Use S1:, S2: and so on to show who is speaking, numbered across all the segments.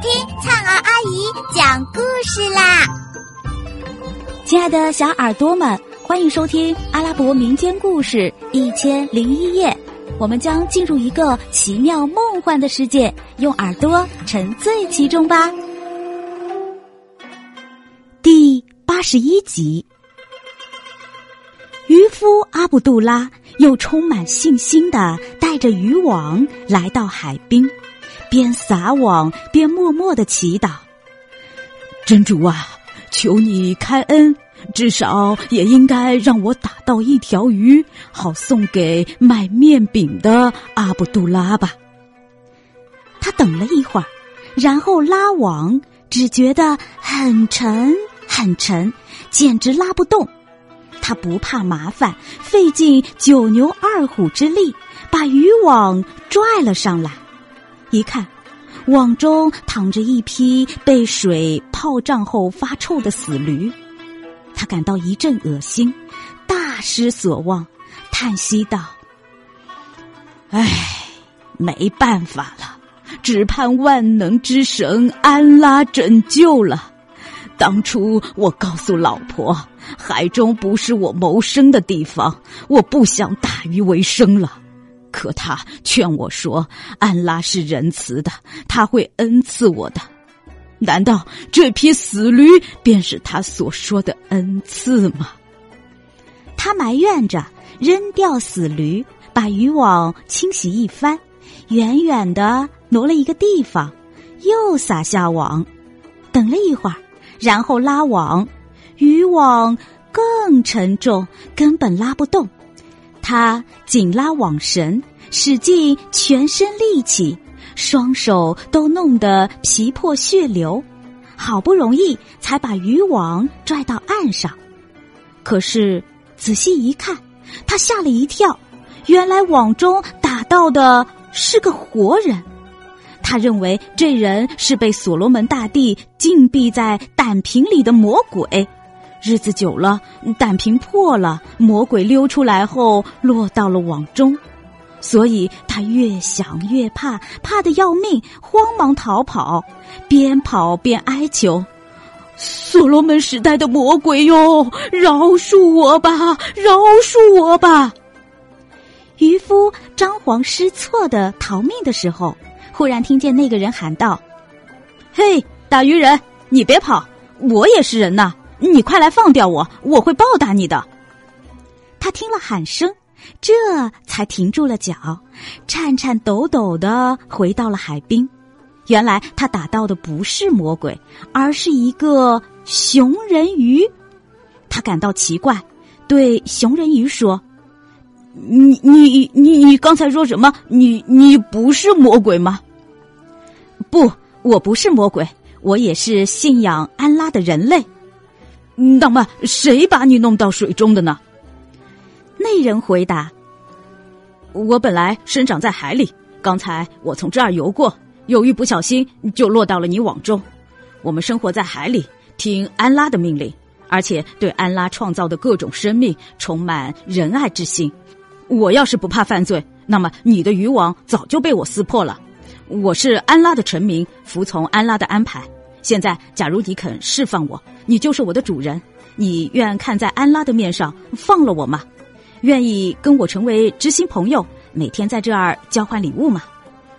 S1: 听灿儿阿姨讲故事啦！
S2: 亲爱的小耳朵们，欢迎收听阿拉伯民间故事一千零一夜。我们将进入一个奇妙梦幻的世界，用耳朵沉醉其中吧。第八十一集，渔夫阿卜杜拉又充满信心的带着渔网来到海滨。边撒网边默默的祈祷：“
S3: 真主啊，求你开恩，至少也应该让我打到一条鱼，好送给卖面饼的阿卜杜拉吧。”
S2: 他等了一会儿，然后拉网，只觉得很沉很沉，简直拉不动。他不怕麻烦，费尽九牛二虎之力，把渔网拽了上来。一看，网中躺着一匹被水泡胀后发臭的死驴，他感到一阵恶心，大失所望，叹息道：“
S3: 唉，没办法了，只盼万能之神安拉拯救了。当初我告诉老婆，海中不是我谋生的地方，我不想打鱼为生了。”可他劝我说：“安拉是仁慈的，他会恩赐我的。难道这匹死驴便是他所说的恩赐吗？”
S2: 他埋怨着，扔掉死驴，把渔网清洗一番，远远的挪了一个地方，又撒下网，等了一会儿，然后拉网，渔网更沉重，根本拉不动。他紧拉网绳，使尽全身力气，双手都弄得皮破血流，好不容易才把渔网拽到岸上。可是仔细一看，他吓了一跳，原来网中打到的是个活人。他认为这人是被所罗门大帝禁闭在胆瓶里的魔鬼。日子久了，胆瓶破了，魔鬼溜出来后落到了网中，所以他越想越怕，怕的要命，慌忙逃跑，边跑边哀求：“
S3: 所罗门时代的魔鬼哟，饶恕我吧，饶恕我吧！”
S2: 渔夫张皇失措的逃命的时候，忽然听见那个人喊道：“
S4: 嘿，打鱼人，你别跑，我也是人呐！”你快来放掉我，我会报答你的。
S2: 他听了喊声，这才停住了脚，颤颤抖抖的回到了海滨。原来他打到的不是魔鬼，而是一个熊人鱼。他感到奇怪，对熊人鱼说：“
S3: 你你你你刚才说什么？你你不是魔鬼吗？”“
S4: 不，我不是魔鬼，我也是信仰安拉的人类。”
S3: 那么谁把你弄到水中的呢？
S2: 那人回答：“
S4: 我本来生长在海里，刚才我从这儿游过，由于不小心就落到了你网中。我们生活在海里，听安拉的命令，而且对安拉创造的各种生命充满仁爱之心。我要是不怕犯罪，那么你的渔网早就被我撕破了。我是安拉的臣民，服从安拉的安排。”现在，假如你肯释放我，你就是我的主人。你愿看在安拉的面上放了我吗？愿意跟我成为知心朋友，每天在这儿交换礼物吗？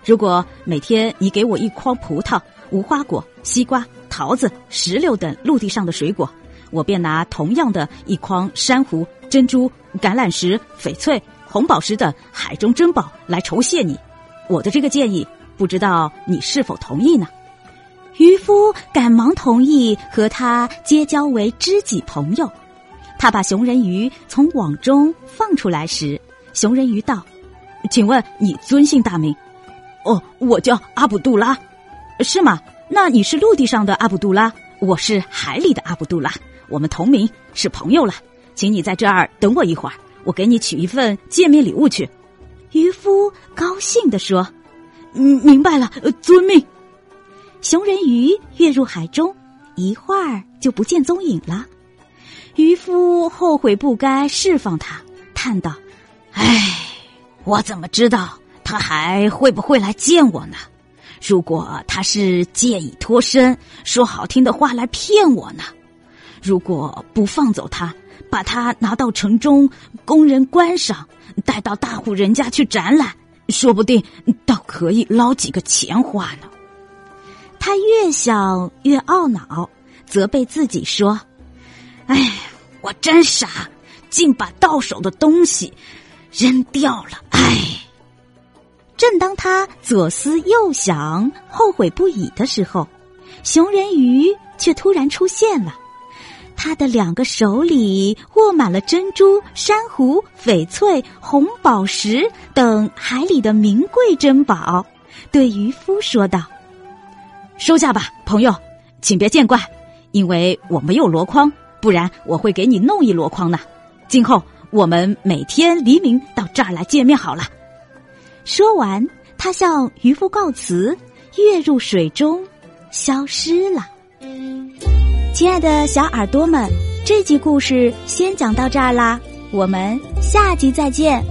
S4: 如果每天你给我一筐葡萄、无花果、西瓜、桃子、石榴等陆地上的水果，我便拿同样的一筐珊瑚、珍珠、橄榄石、翡翠、红宝石等海中珍宝来酬谢你。我的这个建议，不知道你是否同意呢？
S2: 渔夫赶忙同意和他结交为知己朋友。他把熊人鱼从网中放出来时，熊人鱼道：“
S4: 请问你尊姓大名？”“
S3: 哦，我叫阿卜杜拉。”“
S4: 是吗？那你是陆地上的阿卜杜拉，我是海里的阿卜杜拉，我们同名，是朋友了。请你在这儿等我一会儿，我给你取一份见面礼物去。”
S2: 渔夫高兴地说：“
S3: 嗯，明白了，遵命。”
S2: 熊人鱼跃入海中，一会儿就不见踪影了。渔夫后悔不该释放他，叹道：“
S5: 唉，我怎么知道他还会不会来见我呢？
S3: 如果他是借以脱身，说好听的话来骗我呢？如果不放走他，把他拿到城中供人观赏，带到大户人家去展览，说不定倒可以捞几个钱花呢。
S2: 他越想越懊恼，责备自己说：“
S3: 哎，我真傻，竟把到手的东西扔掉了。”哎。
S2: 正当他左思右想、后悔不已的时候，熊人鱼却突然出现了。他的两个手里握满了珍珠、珊瑚、翡翠、红宝石等海里的名贵珍宝，对渔夫说道：“
S3: 收下吧，朋友，请别见怪，因为我没有箩筐，不然我会给你弄一箩筐呢。今后我们每天黎明到这儿来见面好了。”
S2: 说完，他向渔夫告辞，跃入水中，消失了。亲爱的小耳朵们，这集故事先讲到这儿啦，我们下集再见。